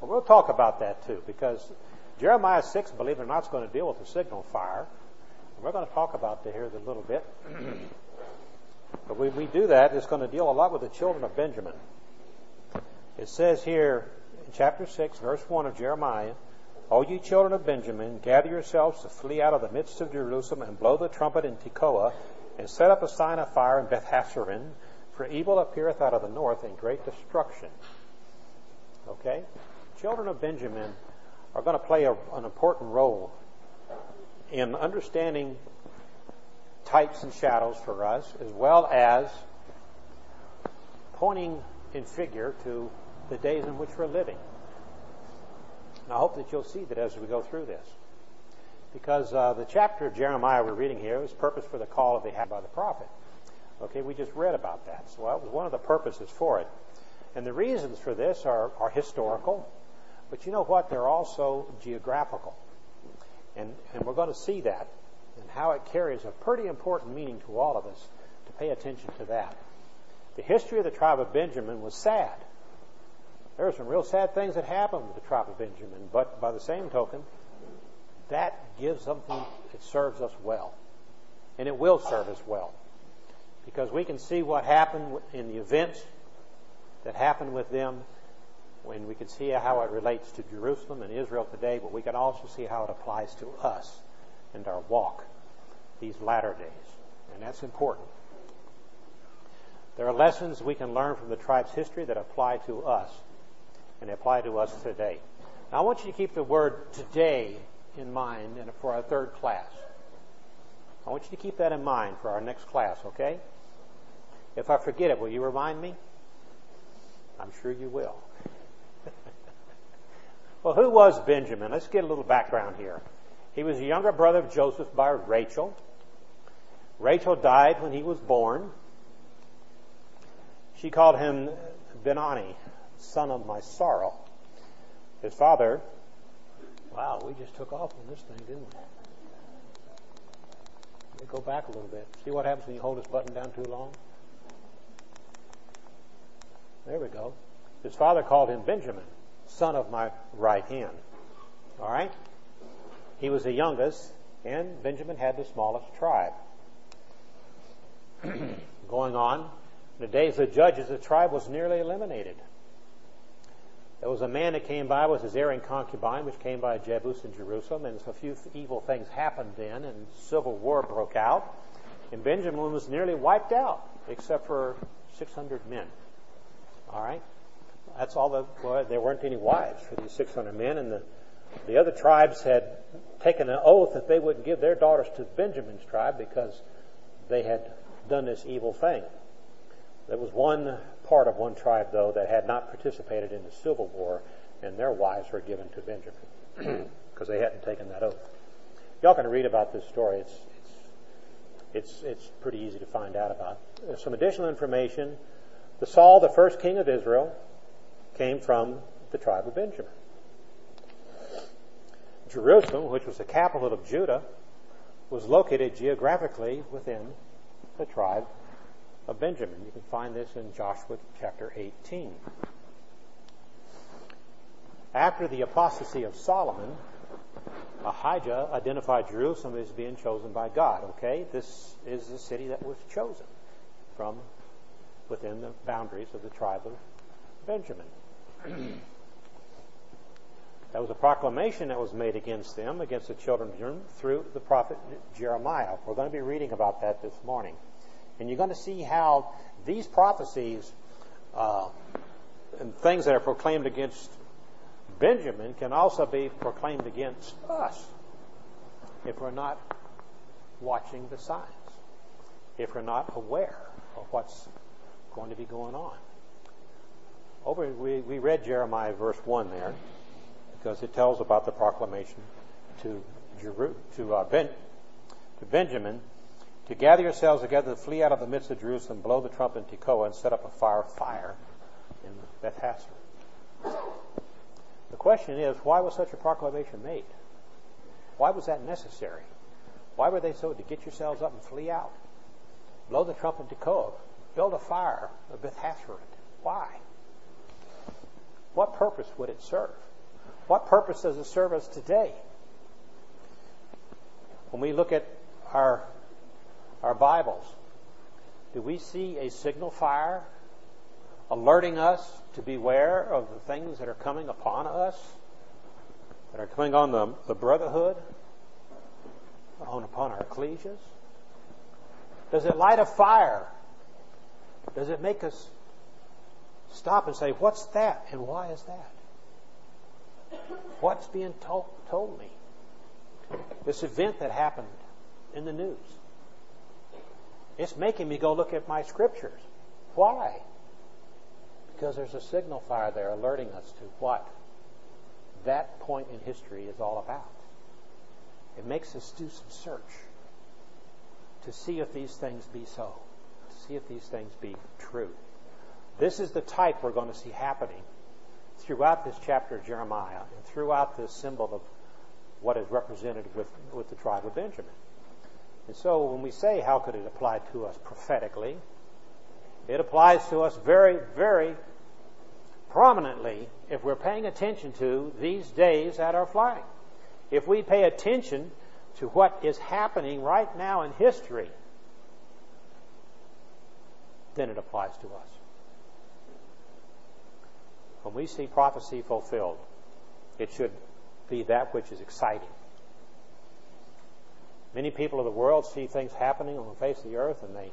Well, we'll talk about that too, because Jeremiah 6, believe it or not, is going to deal with the signal fire. And We're going to talk about that here a little bit. but when we do that, it's going to deal a lot with the children of Benjamin. It says here in chapter 6, verse 1 of Jeremiah, O ye children of Benjamin, gather yourselves to flee out of the midst of Jerusalem and blow the trumpet in Tekoa and set up a sign of fire in Beth-haccerem, for evil appeareth out of the north and great destruction. Okay? Children of Benjamin are going to play a, an important role in understanding types and shadows for us, as well as pointing in figure to the days in which we're living. And I hope that you'll see that as we go through this. Because uh, the chapter of Jeremiah we're reading here is purpose for the call of the had by the prophet. Okay, we just read about that. So that was one of the purposes for it. And the reasons for this are, are historical, but you know what? They're also geographical. And, and we're going to see that and how it carries a pretty important meaning to all of us to pay attention to that. The history of the tribe of Benjamin was sad. There were some real sad things that happened with the tribe of Benjamin, but by the same token, that gives something, that serves us well. And it will serve us well. Because we can see what happened in the events that happened with them when we can see how it relates to Jerusalem and Israel today, but we can also see how it applies to us and our walk these latter days. And that's important. There are lessons we can learn from the tribe's history that apply to us and apply to us today. Now, I want you to keep the word today in mind for our third class. I want you to keep that in mind for our next class, okay? If I forget it, will you remind me? I'm sure you will. Well, who was Benjamin? Let's get a little background here. He was a younger brother of Joseph by Rachel. Rachel died when he was born. She called him Benoni, son of my sorrow. His father, wow, we just took off on this thing, didn't we? Let me go back a little bit. See what happens when you hold this button down too long? There we go. His father called him Benjamin, son of my right hand. All right? He was the youngest, and Benjamin had the smallest tribe. Going on, in the days of judges, the tribe was nearly eliminated. There was a man that came by with his erring concubine, which came by Jebus in Jerusalem, and a few evil things happened then, and civil war broke out. And Benjamin was nearly wiped out, except for 600 men. All right? That's all the, well, there weren't any wives for these 600 men, and the, the other tribes had taken an oath that they wouldn't give their daughters to Benjamin's tribe because they had done this evil thing. There was one part of one tribe, though, that had not participated in the civil war, and their wives were given to Benjamin because they hadn't taken that oath. Y'all can read about this story. It's, it's, it's, it's pretty easy to find out about. Some additional information. The Saul, the first king of Israel, came from the tribe of Benjamin. Jerusalem, which was the capital of Judah, was located geographically within the tribe of Benjamin. You can find this in Joshua chapter 18. After the apostasy of Solomon, Ahijah identified Jerusalem as being chosen by God. Okay, this is the city that was chosen from within the boundaries of the tribe of Benjamin. That was a proclamation that was made against them, against the children of Israel, through the prophet Jeremiah. We're going to be reading about that this morning. And you're going to see how these prophecies uh, and things that are proclaimed against Benjamin can also be proclaimed against us if we're not watching the signs, if we're not aware of what's going to be going on. Over, we, we read Jeremiah verse 1 there because it tells about the proclamation to, Jeru- to, uh, ben, to Benjamin to gather yourselves together to flee out of the midst of Jerusalem, blow the trumpet in Tekoa, and set up a fire fire in Beth Hasser. The question is, why was such a proclamation made? Why was that necessary? Why were they so to get yourselves up and flee out? Blow the trumpet in Tekoa. Build a fire of Beth Hasserit. Why? What purpose would it serve? What purpose does it serve us today? When we look at our, our Bibles, do we see a signal fire alerting us to beware of the things that are coming upon us, that are coming on the, the brotherhood, on upon our ecclesias? Does it light a fire? Does it make us stop and say, What's that and why is that? What's being told, told me? This event that happened in the news. It's making me go look at my scriptures. Why? Because there's a signal fire there alerting us to what that point in history is all about. It makes us do some search to see if these things be so, to see if these things be true. This is the type we're going to see happening throughout this chapter of Jeremiah and throughout this symbol of what is represented with, with the tribe of Benjamin. And so when we say how could it apply to us prophetically, it applies to us very, very prominently if we're paying attention to these days that are flying. If we pay attention to what is happening right now in history, then it applies to us. When we see prophecy fulfilled, it should be that which is exciting. Many people of the world see things happening on the face of the earth and they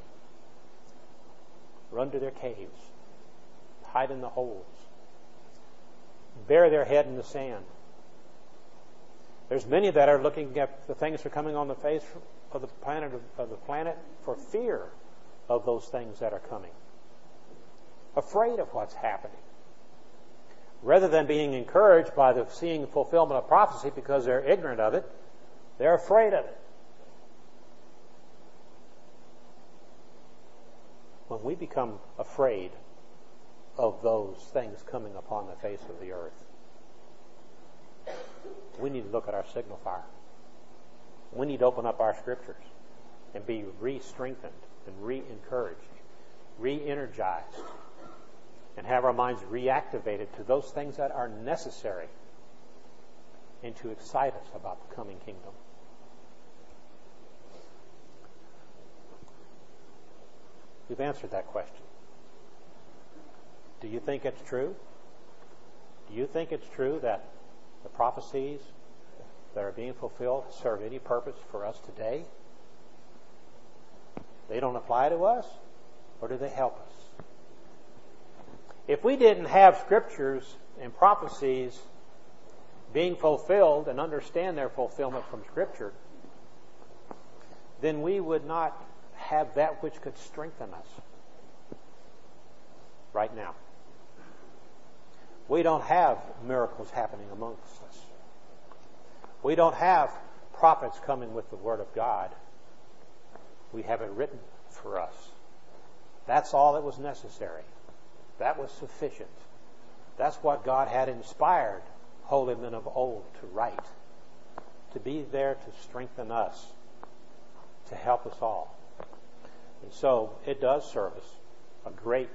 run to their caves, hide in the holes, bury their head in the sand. There's many that are looking at the things that are coming on the face of the planet of the planet for fear of those things that are coming, afraid of what's happening. Rather than being encouraged by the seeing fulfillment of prophecy because they're ignorant of it, they're afraid of it. When we become afraid of those things coming upon the face of the earth, we need to look at our signal fire. We need to open up our scriptures and be re strengthened and re encouraged, re energized, and have our minds reactivated to those things that are necessary and to excite us about the coming kingdom. We've answered that question. Do you think it's true? Do you think it's true that the prophecies that are being fulfilled serve any purpose for us today? They don't apply to us, or do they help us? If we didn't have scriptures and prophecies being fulfilled and understand their fulfillment from Scripture, then we would not have that which could strengthen us right now. We don't have miracles happening amongst us. We don't have prophets coming with the Word of God. We have it written for us. That's all that was necessary. That was sufficient. That's what God had inspired holy men of old to write, to be there to strengthen us, to help us all. And so it does serve us a great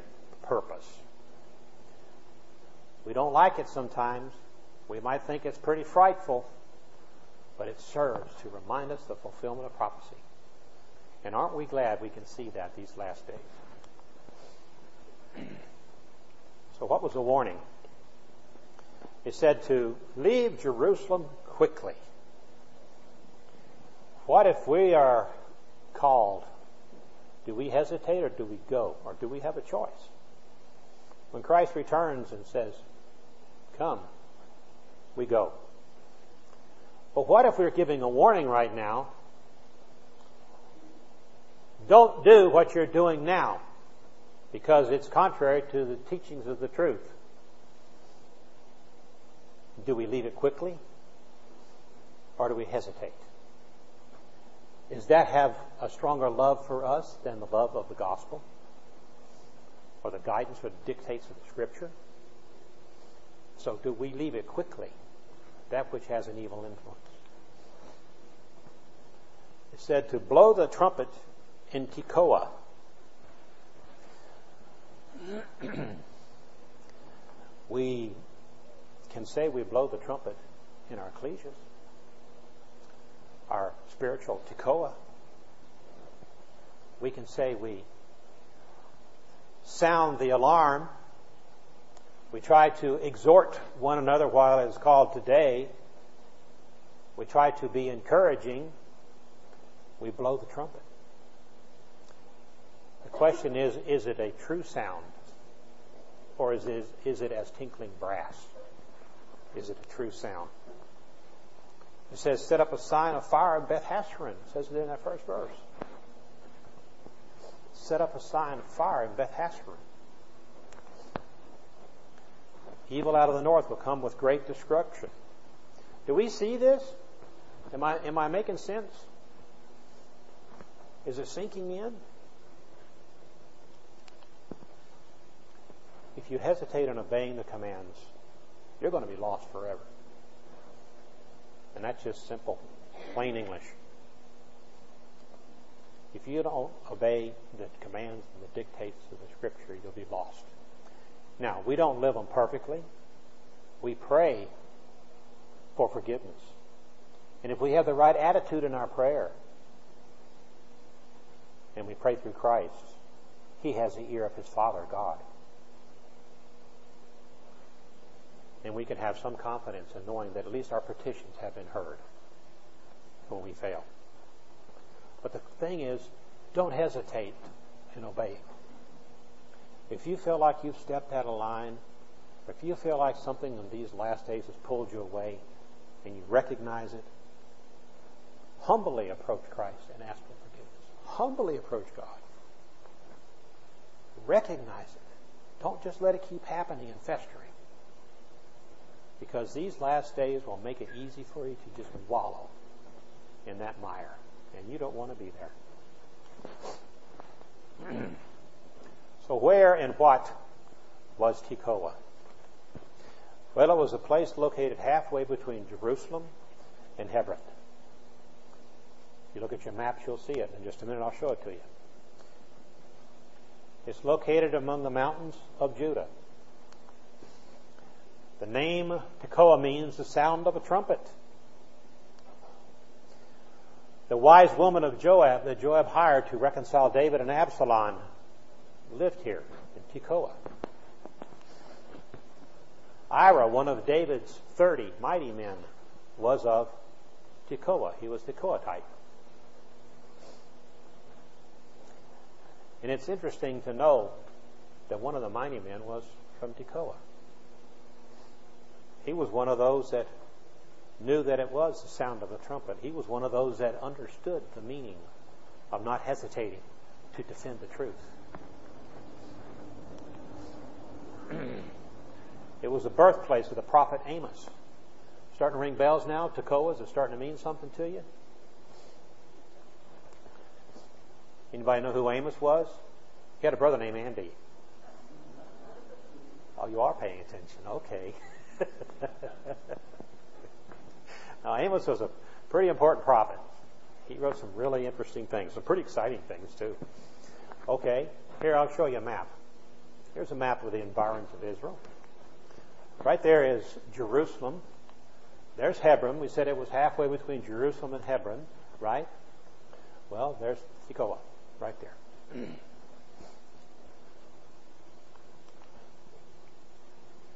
purpose. We don't like it sometimes. We might think it's pretty frightful, but it serves to remind us the fulfillment of prophecy. And aren't we glad we can see that these last days? So, what was the warning? It said to leave Jerusalem quickly. What if we are called? Do we hesitate or do we go? Or do we have a choice? When Christ returns and says, Come, we go. But what if we're giving a warning right now? Don't do what you're doing now because it's contrary to the teachings of the truth. Do we leave it quickly or do we hesitate? Does that have a stronger love for us than the love of the gospel or the guidance or the dictates of the scripture? So do we leave it quickly, that which has an evil influence? It said to blow the trumpet in Tekoa. we can say we blow the trumpet in our ecclesias, our spiritual tekoa. We can say we sound the alarm. We try to exhort one another while it is called today. We try to be encouraging. We blow the trumpet. The question is, is it a true sound? Or is it, is it as tinkling brass? Is it a true sound? It says, set up a sign of fire in Beth Hasharon. It says it in that first verse. Set up a sign of fire in Beth Hasharon. Evil out of the north will come with great destruction. Do we see this? Am I, am I making sense? Is it sinking in? If you hesitate in obeying the commands, you're going to be lost forever. And that's just simple, plain English. If you don't obey the commands and the dictates of the Scripture, you'll be lost. Now, we don't live them perfectly. We pray for forgiveness. And if we have the right attitude in our prayer, and we pray through Christ, He has the ear of His Father, God. And we can have some confidence in knowing that at least our petitions have been heard when we fail. But the thing is, don't hesitate in obeying. If you feel like you've stepped out of line, if you feel like something in these last days has pulled you away and you recognize it, humbly approach Christ and ask for forgiveness. Humbly approach God. Recognize it. Don't just let it keep happening and festering. Because these last days will make it easy for you to just wallow in that mire. And you don't want to be there. so where and what was Tekoa? Well, it was a place located halfway between Jerusalem and Hebron. If you look at your maps, you'll see it. In just a minute, I'll show it to you. It's located among the mountains of Judah. The name Tekoa means the sound of a trumpet. The wise woman of Joab that Joab hired to reconcile David and Absalom lived here in Tekoa. Ira, one of David's 30 mighty men, was of Tekoa. He was Tekoatite. And it's interesting to know that one of the mighty men was from Tekoa. He was one of those that knew that it was the sound of a trumpet. He was one of those that understood the meaning of not hesitating to defend the truth. It was the birthplace of the prophet Amos. Starting to ring bells now? Tekoa, is starting to mean something to you? Anybody know who Amos was? He had a brother named Andy. Oh, you are paying attention. Okay. now, Amos was a pretty important prophet. He wrote some really interesting things, some pretty exciting things, too. Okay, here I'll show you a map. Here's a map of the environs of Israel. Right there is Jerusalem. There's Hebron. We said it was halfway between Jerusalem and Hebron, right? Well, there's Tekoa, right there.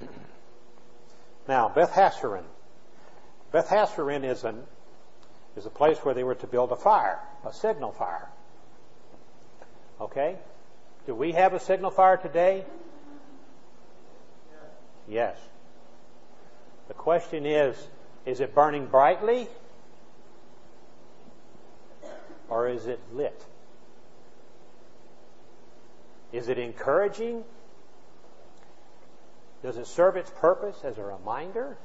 now, Beth Hasharon. Beth Hasharon is an is a place where they were to build a fire, a signal fire. Okay? Do we have a signal fire today? Yes. The question is, is it burning brightly? Or is it lit? Is it encouraging? Does it serve its purpose as a reminder?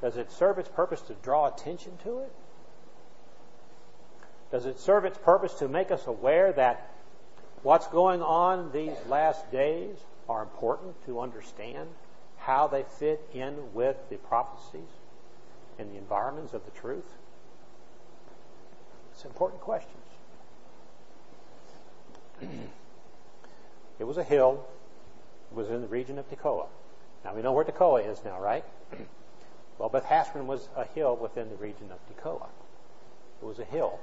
Does it serve its purpose to draw attention to it? Does it serve its purpose to make us aware that what's going on these last days are important to understand how they fit in with the prophecies and the environments of the truth? It's important questions. it was a hill. Was in the region of Tekoa. Now we know where Tekoa is now, right? Well, Beth Hasron was a hill within the region of Tekoa. It was a hill.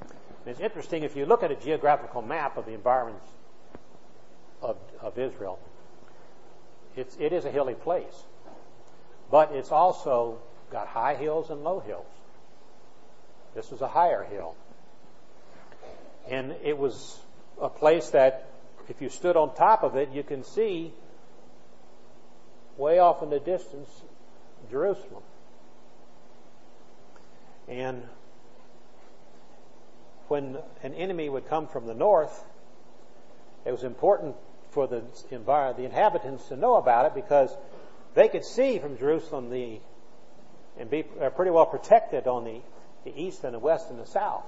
And it's interesting if you look at a geographical map of the environments of, of Israel, it's, it is a hilly place. But it's also got high hills and low hills. This was a higher hill. And it was a place that if you stood on top of it, you can see way off in the distance Jerusalem. And when an enemy would come from the north, it was important for the, the inhabitants to know about it because they could see from Jerusalem the and be uh, pretty well protected on the, the east and the west and the south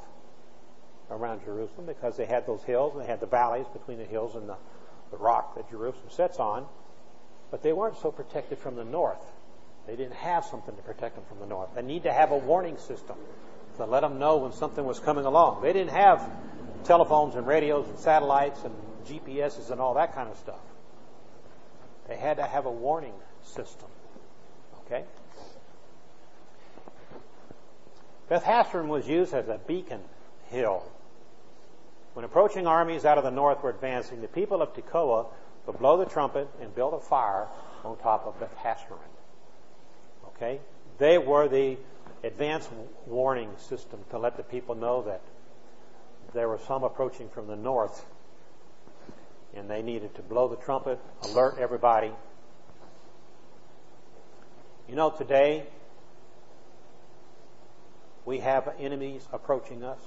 around Jerusalem because they had those hills and they had the valleys between the hills and the, the rock that Jerusalem sits on. But they weren't so protected from the north. They didn't have something to protect them from the north. They need to have a warning system to let them know when something was coming along. They didn't have telephones and radios and satellites and GPSs and all that kind of stuff. They had to have a warning system. Okay? Beth Hasron was used as a beacon hill. When approaching armies out of the north were advancing, the people of Tekoa would blow the trumpet and build a fire on top of Beth Hasron. Okay? They were the advance warning system to let the people know that there were some approaching from the north and they needed to blow the trumpet, alert everybody. You know, today we have enemies approaching us.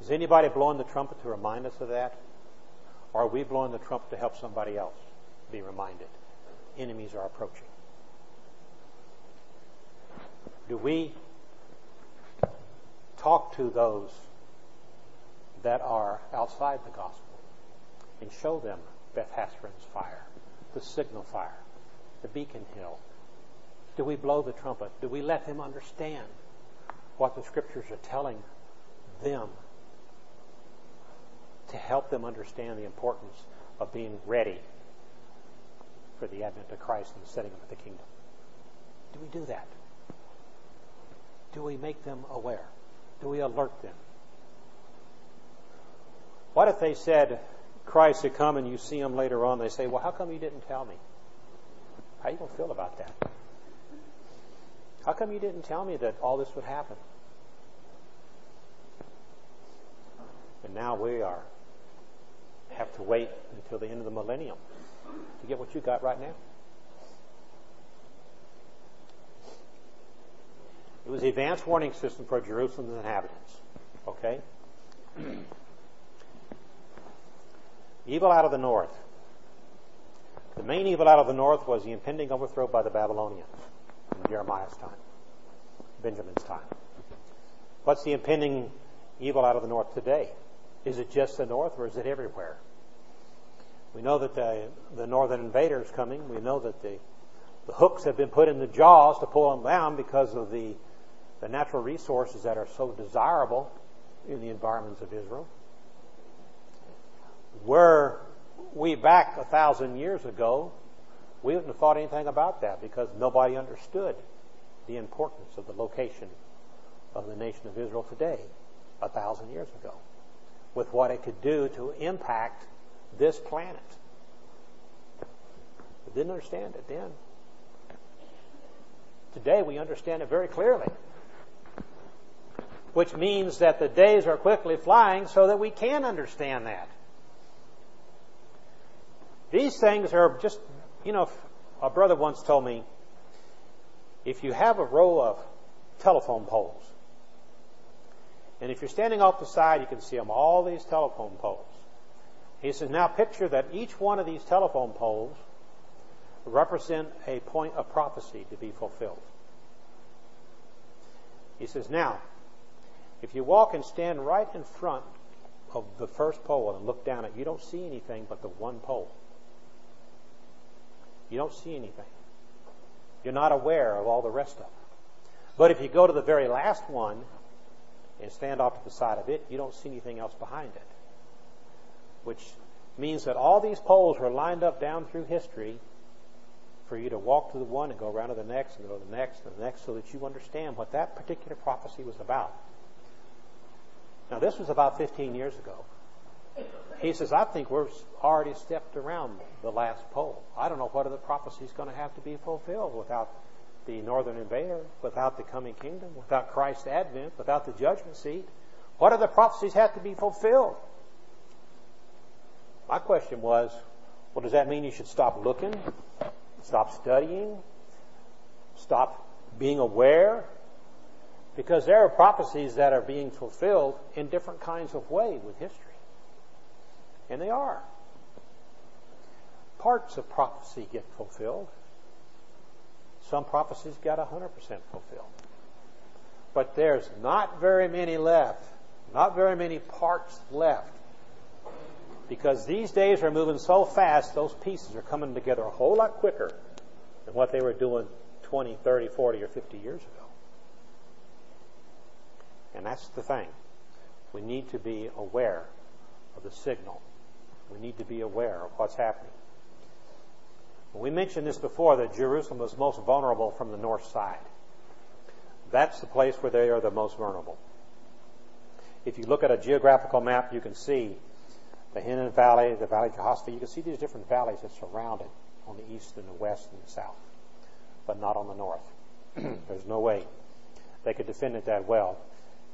Is anybody blowing the trumpet to remind us of that? Or are we blowing the trumpet to help somebody else be reminded? Enemies are approaching. Do we talk to those that are outside the gospel and show them Beth Hasron's fire, the signal fire, the beacon hill? Do we blow the trumpet? Do we let them understand what the scriptures are telling them to help them understand the importance of being ready for the advent of Christ and the setting up of the kingdom? Do we do that? Do we make them aware? Do we alert them? What if they said, Christ had come and you see him later on? They say, well, how come you didn't tell me? How you going to feel about that? How come you didn't tell me that all this would happen? And now we are have to wait until the end of the millennium to get what you got right now. It was the advanced warning system for Jerusalem's inhabitants. Okay? evil out of the north. The main evil out of the north was the impending overthrow by the Babylonians in Jeremiah's time, Benjamin's time. What's the impending evil out of the north today? Is it just the north or is it everywhere? We know that the, the northern invader is coming. We know that the, the hooks have been put in the jaws to pull them down because of the, the natural resources that are so desirable in the environments of Israel. Were we back a thousand years ago, we wouldn't have thought anything about that because nobody understood the importance of the location of the nation of Israel today, a thousand years ago, with what it could do to impact this planet. We didn't understand it then. Today we understand it very clearly. Which means that the days are quickly flying so that we can understand that. These things are just, you know, a brother once told me if you have a row of telephone poles, and if you're standing off the side, you can see them, all these telephone poles. He says, now picture that each one of these telephone poles represent a point of prophecy to be fulfilled. He says, now, if you walk and stand right in front of the first pole and look down at it, you don't see anything but the one pole. You don't see anything. You're not aware of all the rest of them. But if you go to the very last one and stand off to the side of it, you don't see anything else behind it. Which means that all these poles were lined up down through history for you to walk to the one and go around to the next and go to the next and the next so that you understand what that particular prophecy was about. Now, this was about 15 years ago. He says, I think we're already stepped around the last pole. I don't know what other prophecy is going to have to be fulfilled without the northern invader, without the coming kingdom, without Christ's advent, without the judgment seat. What other prophecies have to be fulfilled? My question was, well, does that mean you should stop looking, stop studying, stop being aware? Because there are prophecies that are being fulfilled in different kinds of ways with history. And they are. Parts of prophecy get fulfilled. Some prophecies got 100% fulfilled. But there's not very many left. Not very many parts left. Because these days are moving so fast, those pieces are coming together a whole lot quicker than what they were doing 20, 30, 40, or 50 years ago. And that's the thing. We need to be aware of the signal. We need to be aware of what's happening. We mentioned this before that Jerusalem was most vulnerable from the north side. That's the place where they are the most vulnerable. If you look at a geographical map, you can see the Hinnom Valley, the Valley of Jehoshaphat. You can see these different valleys that surround it on the east and the west and the south, but not on the north. There's no way they could defend it that well.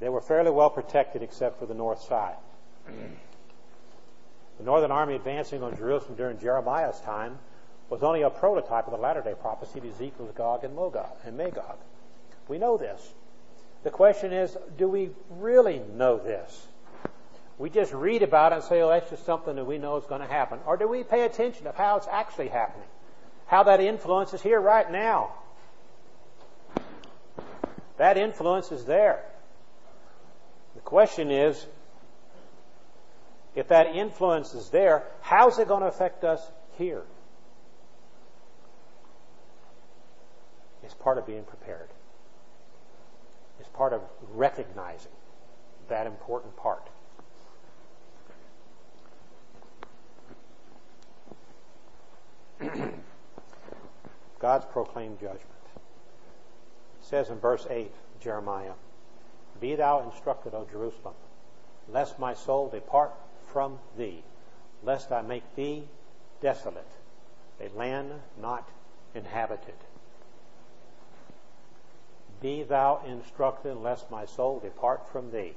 They were fairly well protected except for the north side. the northern army advancing on Jerusalem during Jeremiah's time was only a prototype of the latter day prophecy of Ezekiel's Gog and Magog. And Magog. We know this. The question is, do we really know this? We just read about it and say, oh, that's just something that we know is going to happen. Or do we pay attention to how it's actually happening? How that influence is here right now. That influence is there. The question is, if that influence is there, how's it going to affect us here? Part of being prepared. It's part of recognizing that important part. God's proclaimed judgment. It says in verse 8, Jeremiah, Be thou instructed, O Jerusalem, lest my soul depart from thee, lest I make thee desolate, a land not inhabited. Be thou instructed, lest my soul depart from thee.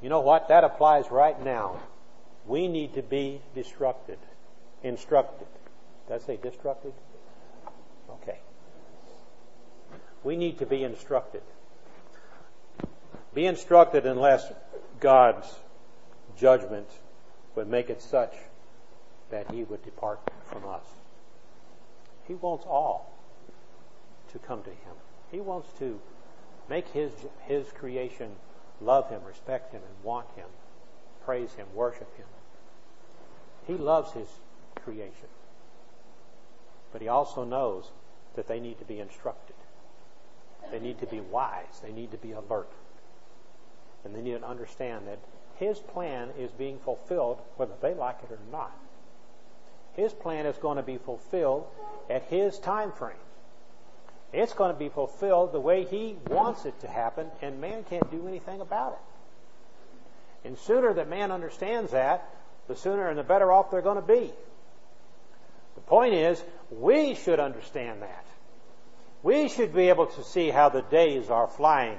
You know what? That applies right now. We need to be destructed, instructed. Did I say destructed? Okay. We need to be instructed. Be instructed unless God's judgment would make it such that He would depart from us. He wants all to come to Him. He wants to make His, His creation love Him, respect Him, and want Him, praise Him, worship Him. He loves His creation. But He also knows that they need to be instructed. They need to be wise. They need to be alert. And they need to understand that His plan is being fulfilled whether they like it or not. His plan is going to be fulfilled at His time frame. It's going to be fulfilled the way He wants it to happen, and man can't do anything about it. And sooner that man understands that, the sooner and the better off they're going to be. The point is, we should understand that. We should be able to see how the days are flying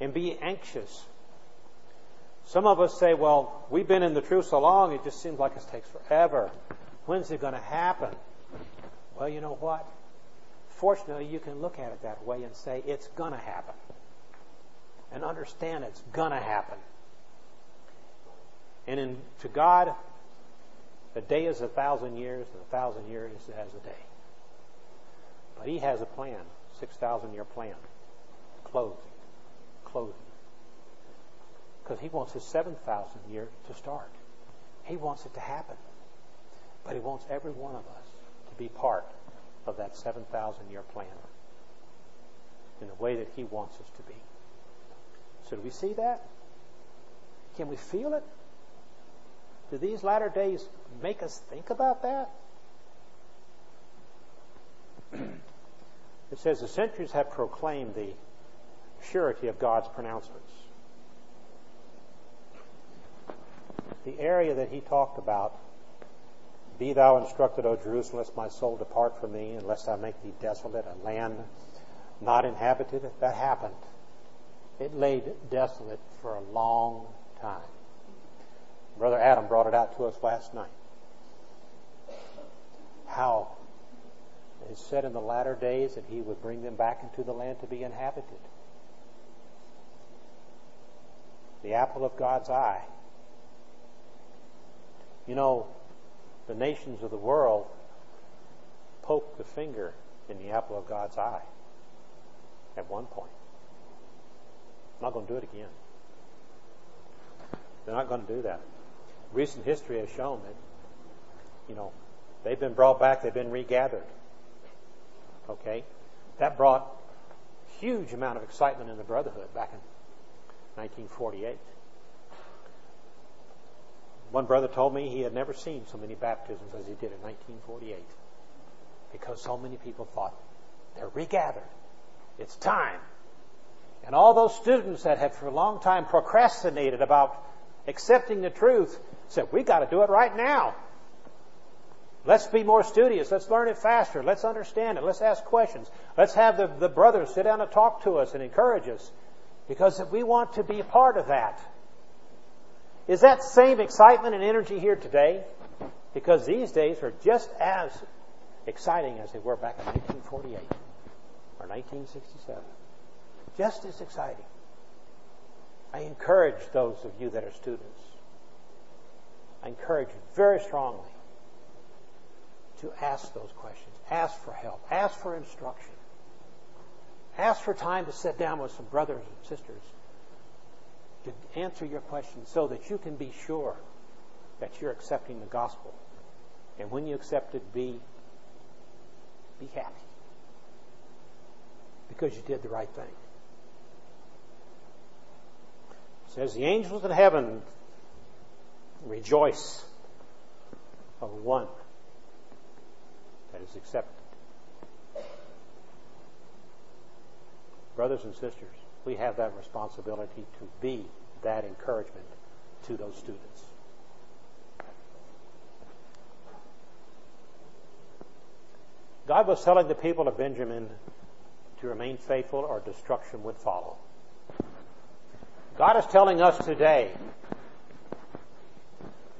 and be anxious. Some of us say, well, we've been in the truth so long, it just seems like it takes forever. When's it going to happen? Well, you know what? Fortunately, you can look at it that way and say, it's going to happen. And understand it's going to happen. And in, to God, a day is a thousand years, and a thousand years is as a day. But He has a plan, 6,000 year plan. Closing. Closing. Because He wants His 7,000 year to start. He wants it to happen. But He wants every one of us to be part of that 7,000 year plan in the way that He wants us to be. So, do we see that? Can we feel it? Do these latter days make us think about that? it says the centuries have proclaimed the surety of God's pronouncements. The area that he talked about, be thou instructed, O Jerusalem, lest my soul depart from thee, and lest I make thee desolate, a land not inhabited, that happened. It laid desolate for a long time. Brother Adam brought it out to us last night. How it said in the latter days that he would bring them back into the land to be inhabited. The apple of God's eye. You know, the nations of the world poke the finger in the apple of God's eye at one point. I'm not going to do it again. They're not going to do that. Recent history has shown that, you know, they've been brought back, they've been regathered. Okay? That brought huge amount of excitement in the Brotherhood back in 1948. One brother told me he had never seen so many baptisms as he did in 1948 because so many people thought they're regathered. It's time. And all those students that had for a long time procrastinated about accepting the truth said, we got to do it right now. Let's be more studious. Let's learn it faster. Let's understand it. Let's ask questions. Let's have the, the brothers sit down and talk to us and encourage us because we want to be a part of that. Is that same excitement and energy here today? Because these days are just as exciting as they were back in 1948 or 1967. Just as exciting. I encourage those of you that are students. I encourage you very strongly to ask those questions. Ask for help. Ask for instruction. Ask for time to sit down with some brothers and sisters to answer your question so that you can be sure that you're accepting the gospel. And when you accept it, be, be happy. Because you did the right thing. It says the angels in heaven rejoice of one that is accepted. Brothers and sisters, we have that responsibility to be that encouragement to those students. God was telling the people of Benjamin to remain faithful or destruction would follow. God is telling us today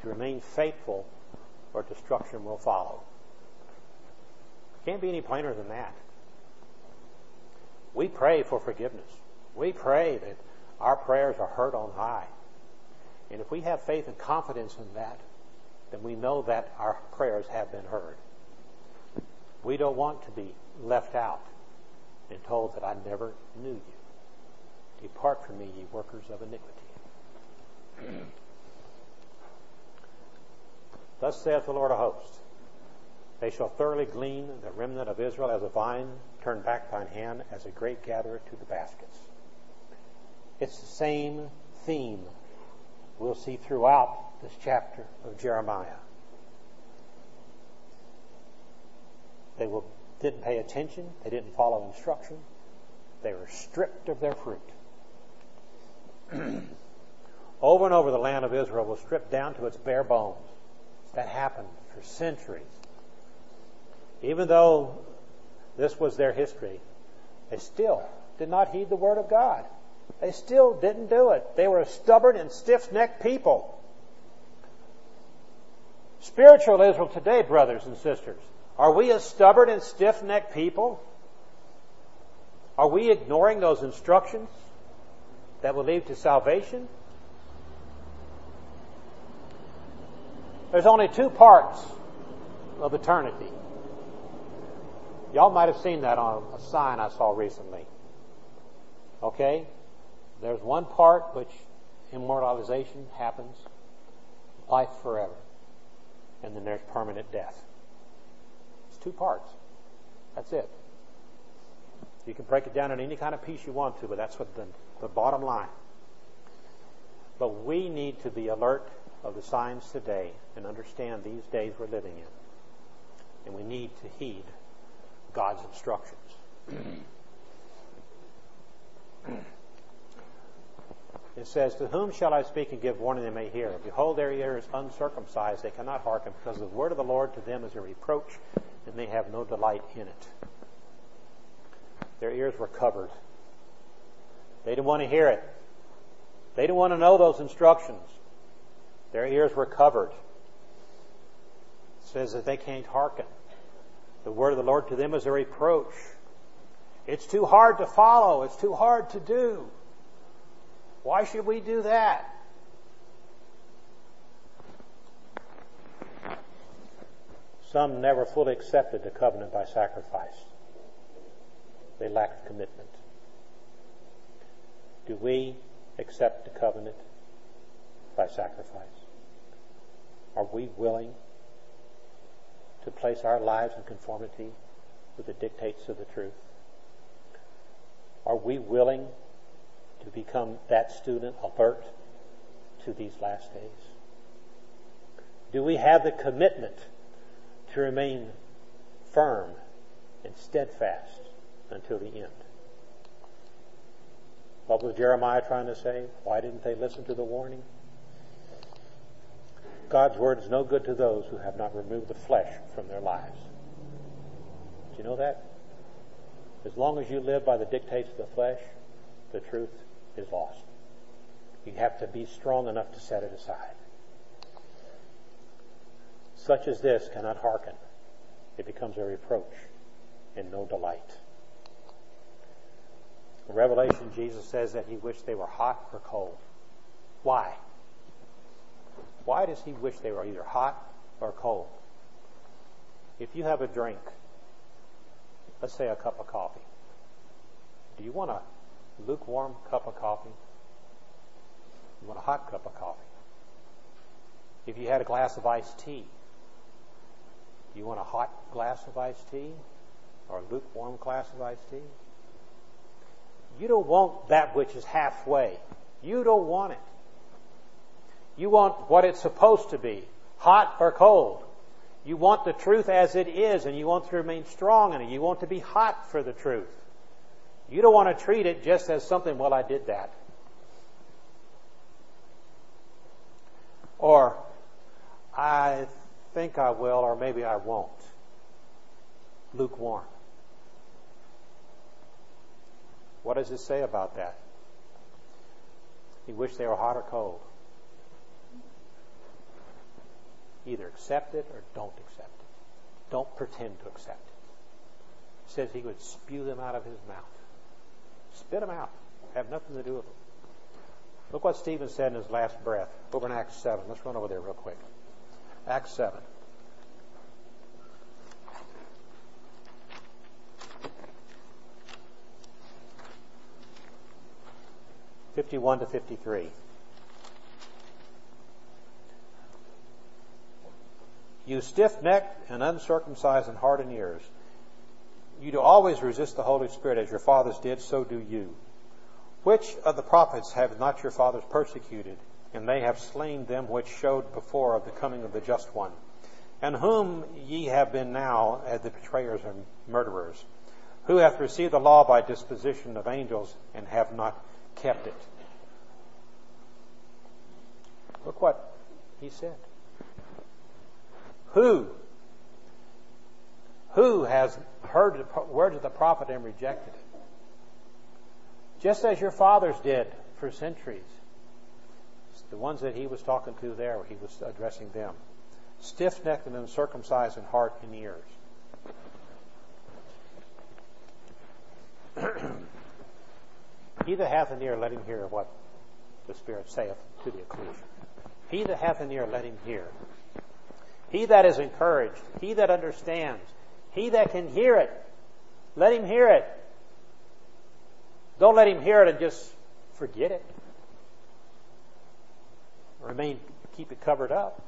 to remain faithful or destruction will follow. Can't be any plainer than that. We pray for forgiveness. We pray that our prayers are heard on high. And if we have faith and confidence in that, then we know that our prayers have been heard. We don't want to be left out and told that I never knew you. Depart from me, ye workers of iniquity. Thus saith the Lord of hosts They shall thoroughly glean the remnant of Israel as a vine, turn back thine hand as a grape gatherer to the baskets. It's the same theme we'll see throughout this chapter of Jeremiah. They will, didn't pay attention, they didn't follow instruction, they were stripped of their fruit. over and over, the land of Israel was stripped down to its bare bones. That happened for centuries. Even though this was their history, they still did not heed the word of God. They still didn't do it. They were a stubborn and stiff necked people. Spiritual Israel today, brothers and sisters, are we a stubborn and stiff necked people? Are we ignoring those instructions that will lead to salvation? There's only two parts of eternity. Y'all might have seen that on a sign I saw recently. Okay? There's one part which immortalization happens, life forever. And then there's permanent death. It's two parts. That's it. You can break it down in any kind of piece you want to, but that's what the, the bottom line. But we need to be alert of the signs today and understand these days we're living in. And we need to heed God's instructions. It says, To whom shall I speak and give warning they may hear? Behold, their ear is uncircumcised, they cannot hearken, because the word of the Lord to them is a reproach, and they have no delight in it. Their ears were covered. They didn't want to hear it. They didn't want to know those instructions. Their ears were covered. It says that they can't hearken. The word of the Lord to them is a reproach. It's too hard to follow. It's too hard to do. Why should we do that? Some never fully accepted the covenant by sacrifice. They lacked commitment. Do we accept the covenant by sacrifice? Are we willing to place our lives in conformity with the dictates of the truth? Are we willing to become that student alert to these last days? Do we have the commitment to remain firm and steadfast until the end? What was Jeremiah trying to say? Why didn't they listen to the warning? God's word is no good to those who have not removed the flesh from their lives. Do you know that? As long as you live by the dictates of the flesh, the truth is lost. You have to be strong enough to set it aside. Such as this cannot hearken. It becomes a reproach and no delight. In Revelation, Jesus says that he wished they were hot or cold. Why? Why does he wish they were either hot or cold? If you have a drink, let's say a cup of coffee, do you want a lukewarm cup of coffee? You want a hot cup of coffee? If you had a glass of iced tea, you want a hot glass of iced tea or a lukewarm glass of iced tea? You don't want that which is halfway. You don't want it. You want what it's supposed to be, hot or cold. You want the truth as it is, and you want to remain strong in it. You want to be hot for the truth. You don't want to treat it just as something, well, I did that. Or, I think I will, or maybe I won't. Lukewarm. What does it say about that? He wished they were hot or cold. Either accept it or don't accept it. Don't pretend to accept it. He says he would spew them out of his mouth. Spit them out. Have nothing to do with them. Look what Stephen said in his last breath over in Acts 7. Let's run over there real quick. Acts 7. Fifty-one to fifty-three. You stiff-necked and uncircumcised in heart and ears you do always resist the Holy Spirit as your fathers did, so do you. Which of the prophets have not your fathers persecuted? And they have slain them which showed before of the coming of the just one. And whom ye have been now as the betrayers and murderers, who hath received the law by disposition of angels and have not kept it. Look what he said. Who who has heard the words of the prophet and rejected it? Just as your fathers did for centuries. The ones that he was talking to there, he was addressing them. Stiff necked and uncircumcised in heart and ears. he that hath an ear, let him hear what the Spirit saith to the ecclesia. He that hath an ear, let him hear. He that is encouraged, he that understands, he that can hear it, let him hear it. Don't let him hear it and just forget it. Remain, keep it covered up.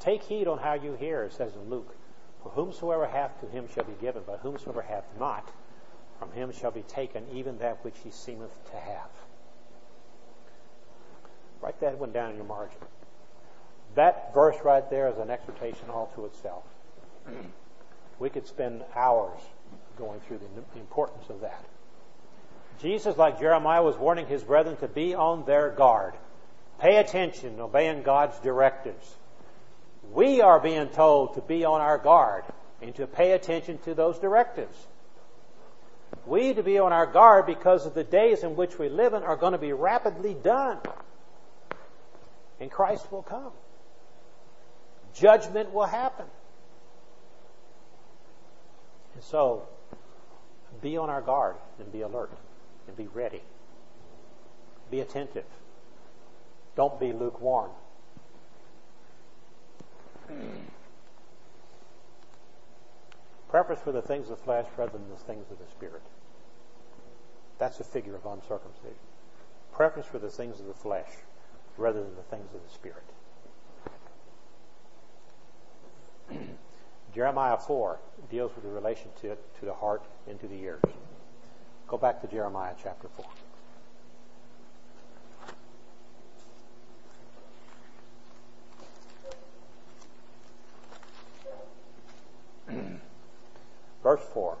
Take heed on how you hear, says in Luke. For whomsoever hath to him shall be given, but whomsoever hath not, from him shall be taken even that which he seemeth to have. Write that one down in your margin. That verse right there is an exhortation all to itself. We could spend hours going through the importance of that. Jesus, like Jeremiah, was warning his brethren to be on their guard. Pay attention, obeying God's directives. We are being told to be on our guard and to pay attention to those directives. We to be on our guard because of the days in which we live in are going to be rapidly done. And Christ will come. Judgment will happen. And so, be on our guard and be alert and be ready. Be attentive. Don't be lukewarm. Preference for the things of the flesh rather than the things of the Spirit. That's a figure of uncircumcision. Preference for the things of the flesh rather than the things of the Spirit. Jeremiah 4 deals with the relation to, to the heart and to the ears. Go back to Jeremiah chapter 4. Verse 4.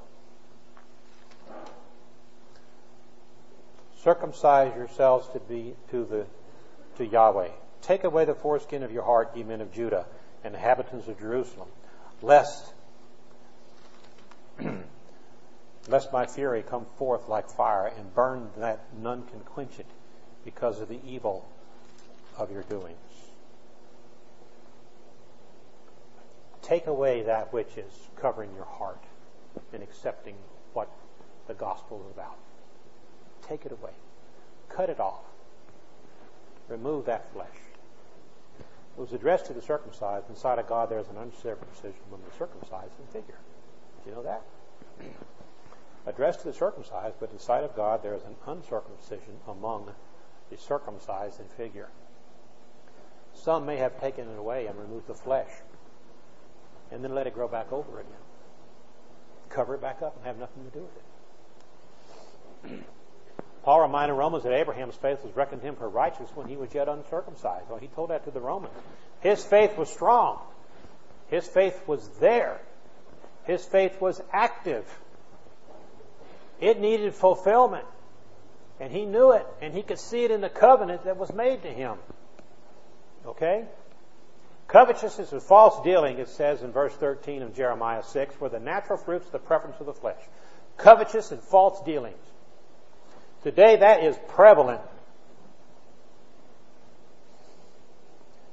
Circumcise yourselves to be to the to Yahweh. Take away the foreskin of your heart, ye men of Judah, and inhabitants of Jerusalem, lest lest my fury come forth like fire and burn that none can quench it because of the evil of your doings. Take away that which is covering your heart and accepting what the gospel is about. Take it away. Cut it off. Remove that flesh. It was addressed to the circumcised. Inside of God, there's an uncircumcision when the circumcised in figure. Do you know that? addressed to the circumcised, but in sight of God there is an uncircumcision among the circumcised in figure. Some may have taken it away and removed the flesh and then let it grow back over again. Cover it back up and have nothing to do with it. Paul reminded Romans that Abraham's faith was reckoned him for righteous when he was yet uncircumcised. Well, he told that to the Romans. His faith was strong. His faith was there. His faith was active. It needed fulfillment. And he knew it, and he could see it in the covenant that was made to him. Okay? Covetousness is false dealing, it says in verse 13 of Jeremiah 6, where the natural fruits the preference of the flesh. Covetous and false dealings. Today that is prevalent.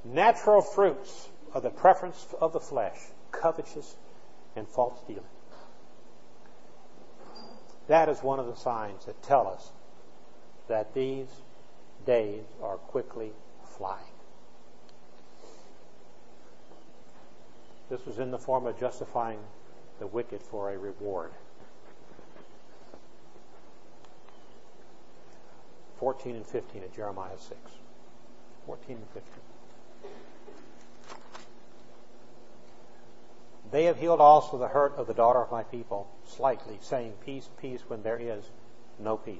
Natural fruits of the preference of the flesh, covetous and false dealing. That is one of the signs that tell us that these days are quickly flying. This was in the form of justifying the wicked for a reward. 14 and 15 of Jeremiah 6. 14 and 15. They have healed also the hurt of the daughter of my people slightly, saying, Peace, peace, when there is no peace.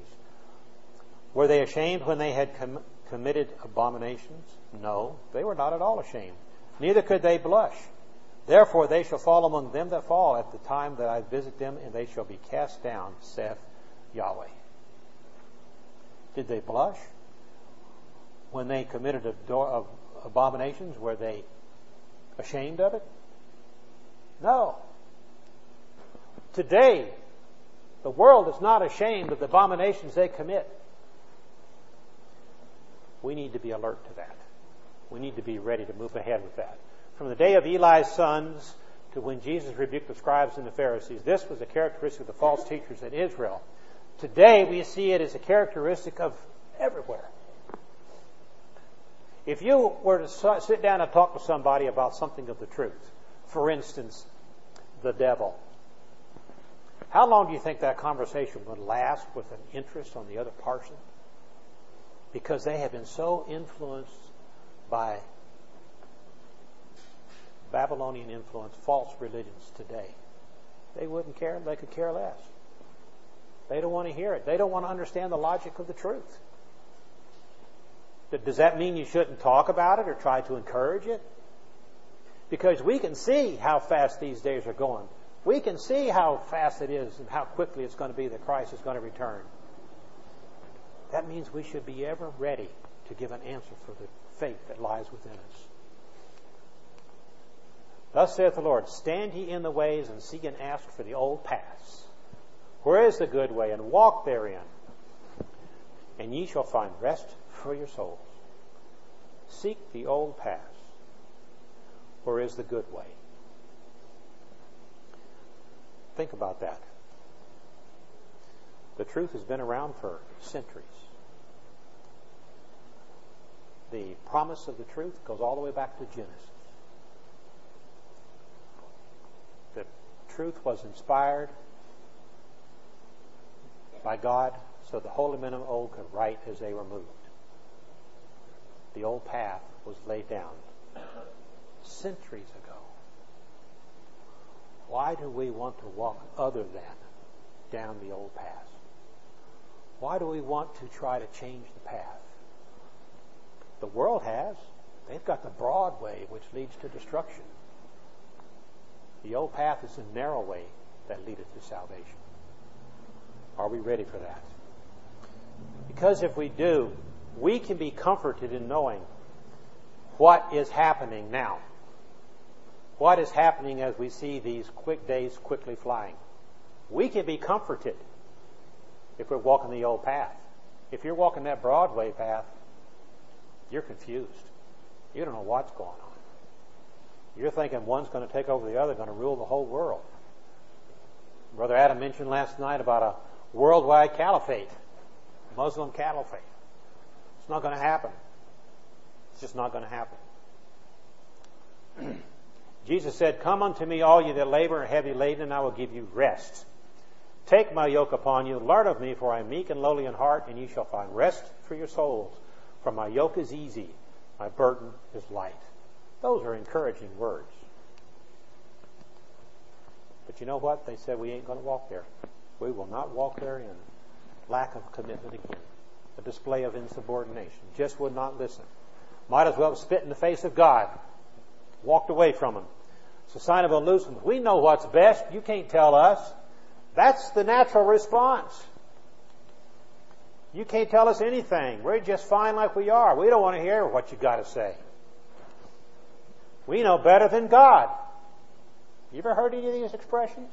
Were they ashamed when they had com- committed abominations? No, they were not at all ashamed. Neither could they blush. Therefore they shall fall among them that fall at the time that I visit them, and they shall be cast down, saith Yahweh. Did they blush? When they committed abominations, were they ashamed of it? No. Today, the world is not ashamed of the abominations they commit. We need to be alert to that. We need to be ready to move ahead with that. From the day of Eli's sons to when Jesus rebuked the scribes and the Pharisees, this was a characteristic of the false teachers in Israel. Today, we see it as a characteristic of everywhere. If you were to sit down and talk to somebody about something of the truth, for instance, the devil. How long do you think that conversation would last with an interest on the other person? Because they have been so influenced by Babylonian influence, false religions today. They wouldn't care, they could care less. They don't want to hear it. They don't want to understand the logic of the truth. Does that mean you shouldn't talk about it or try to encourage it? Because we can see how fast these days are going. We can see how fast it is and how quickly it's going to be that Christ is going to return. That means we should be ever ready to give an answer for the faith that lies within us. Thus saith the Lord, Stand ye in the ways and seek and ask for the old paths. Where is the good way? And walk therein. And ye shall find rest for your souls. Seek the old paths. Where is the good way? Think about that. The truth has been around for centuries. The promise of the truth goes all the way back to Genesis. The truth was inspired by God so the holy men of old could write as they were moved. The old path was laid down centuries ago. Why do we want to walk other than down the old path? Why do we want to try to change the path? The world has. They've got the broad way which leads to destruction. The old path is the narrow way that leadeth to salvation. Are we ready for that? Because if we do, we can be comforted in knowing what is happening now. What is happening as we see these quick days quickly flying. We can be comforted if we're walking the old path. If you're walking that Broadway path, you're confused. You don't know what's going on. You're thinking one's going to take over the other, going to rule the whole world. Brother Adam mentioned last night about a worldwide caliphate, Muslim caliphate. It's not going to happen. It's just not going to happen. Jesus said, Come unto me, all you that labor and are heavy laden, and I will give you rest. Take my yoke upon you, learn of me, for I am meek and lowly in heart, and ye shall find rest for your souls. For my yoke is easy, my burden is light. Those are encouraging words. But you know what? They said we ain't going to walk there. We will not walk therein. Lack of commitment again. A display of insubordination. Just would not listen. Might as well spit in the face of God. Walked away from him. It's a sign of aloofness. We know what's best. You can't tell us. That's the natural response. You can't tell us anything. We're just fine like we are. We don't want to hear what you got to say. We know better than God. You ever heard any of these expressions?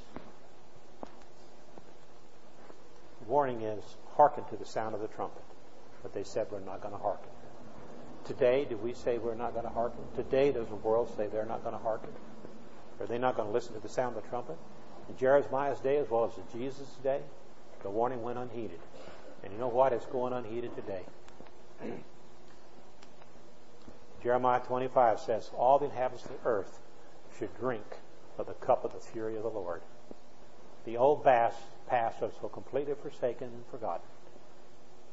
The warning is hearken to the sound of the trumpet. But they said we're not going to hearken. Today, do we say we're not going to hearken? Today, does the world say they're not going to hearken? Are they not going to listen to the sound of the trumpet? In Jeremiah's day, as well as in Jesus' day, the warning went unheeded. And you know what? It's going unheeded today. Jeremiah 25 says, All the inhabitants of the earth should drink of the cup of the fury of the Lord. The old past, past are so completely forsaken and forgotten.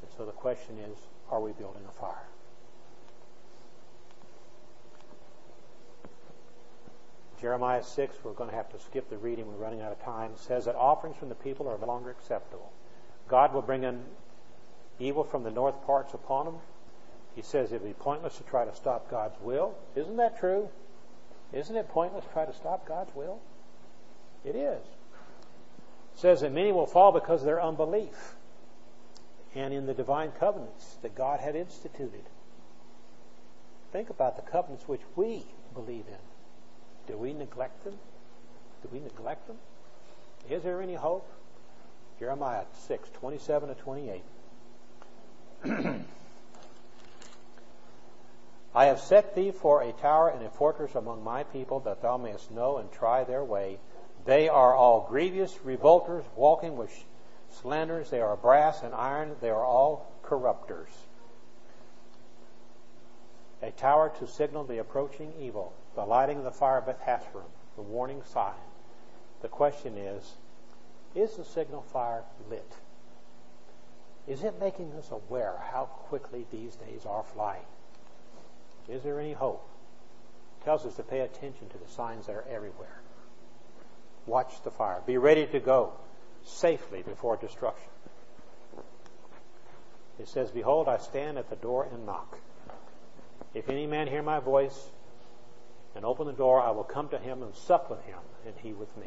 And so the question is, are we building a fire? Jeremiah 6, we're going to have to skip the reading. We're running out of time. says that offerings from the people are no longer acceptable. God will bring in evil from the north parts upon them. He says it would be pointless to try to stop God's will. Isn't that true? Isn't it pointless to try to stop God's will? It is. Says that many will fall because of their unbelief and in the divine covenants that God had instituted. Think about the covenants which we believe in. Do we neglect them? Do we neglect them? Is there any hope? Jeremiah 6, 27 to 28. I have set thee for a tower and a fortress among my people, that thou mayest know and try their way. They are all grievous revolters, walking with slanders. They are brass and iron. They are all corrupters. A tower to signal the approaching evil the lighting of the fire of Hasserim, the warning sign. The question is, is the signal fire lit? Is it making us aware how quickly these days are flying? Is there any hope? It tells us to pay attention to the signs that are everywhere. Watch the fire. Be ready to go safely before destruction. It says, Behold, I stand at the door and knock. If any man hear my voice and open the door, I will come to him and sup with him, and he with me.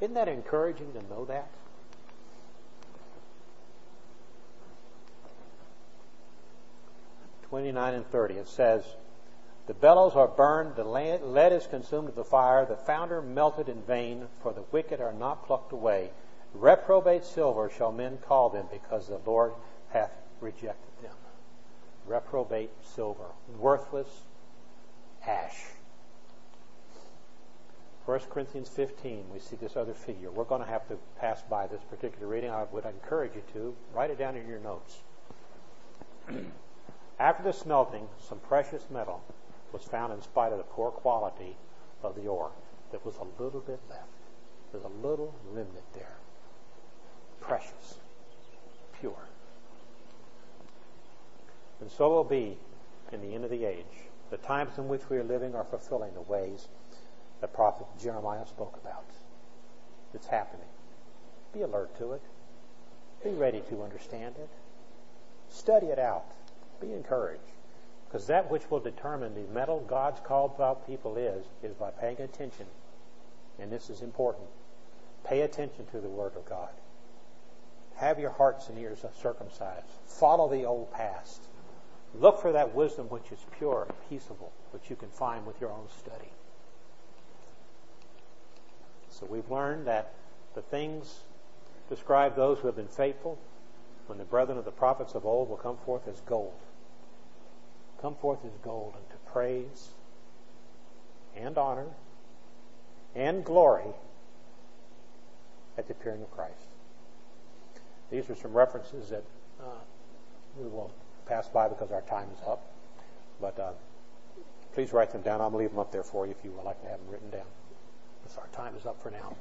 Isn't that encouraging to know that? Twenty-nine and thirty. It says, "The bellows are burned, the lead is consumed with the fire, the founder melted in vain, for the wicked are not plucked away. Reprobate silver shall men call them, because the Lord hath rejected them." Reprobate silver, worthless ash. 1 Corinthians 15, we see this other figure. We're going to have to pass by this particular reading. I would encourage you to write it down in your notes. After the smelting, some precious metal was found in spite of the poor quality of the ore. There was a little bit left. There's a little remnant there. Precious. Pure. And so will be in the end of the age. The times in which we are living are fulfilling the ways the prophet Jeremiah spoke about. It's happening. Be alert to it. Be ready to understand it. Study it out. Be encouraged. Because that which will determine the metal God's called out people is, is by paying attention. And this is important. Pay attention to the Word of God. Have your hearts and ears circumcised. Follow the old past. Look for that wisdom which is pure and peaceable, which you can find with your own study. So we've learned that the things describe those who have been faithful when the brethren of the prophets of old will come forth as gold. Come forth as gold unto praise and honor and glory at the appearing of Christ. These are some references that uh, we will pass by because our time is up. But uh, please write them down. I'm going to leave them up there for you if you would like to have them written down. Our time is up for now.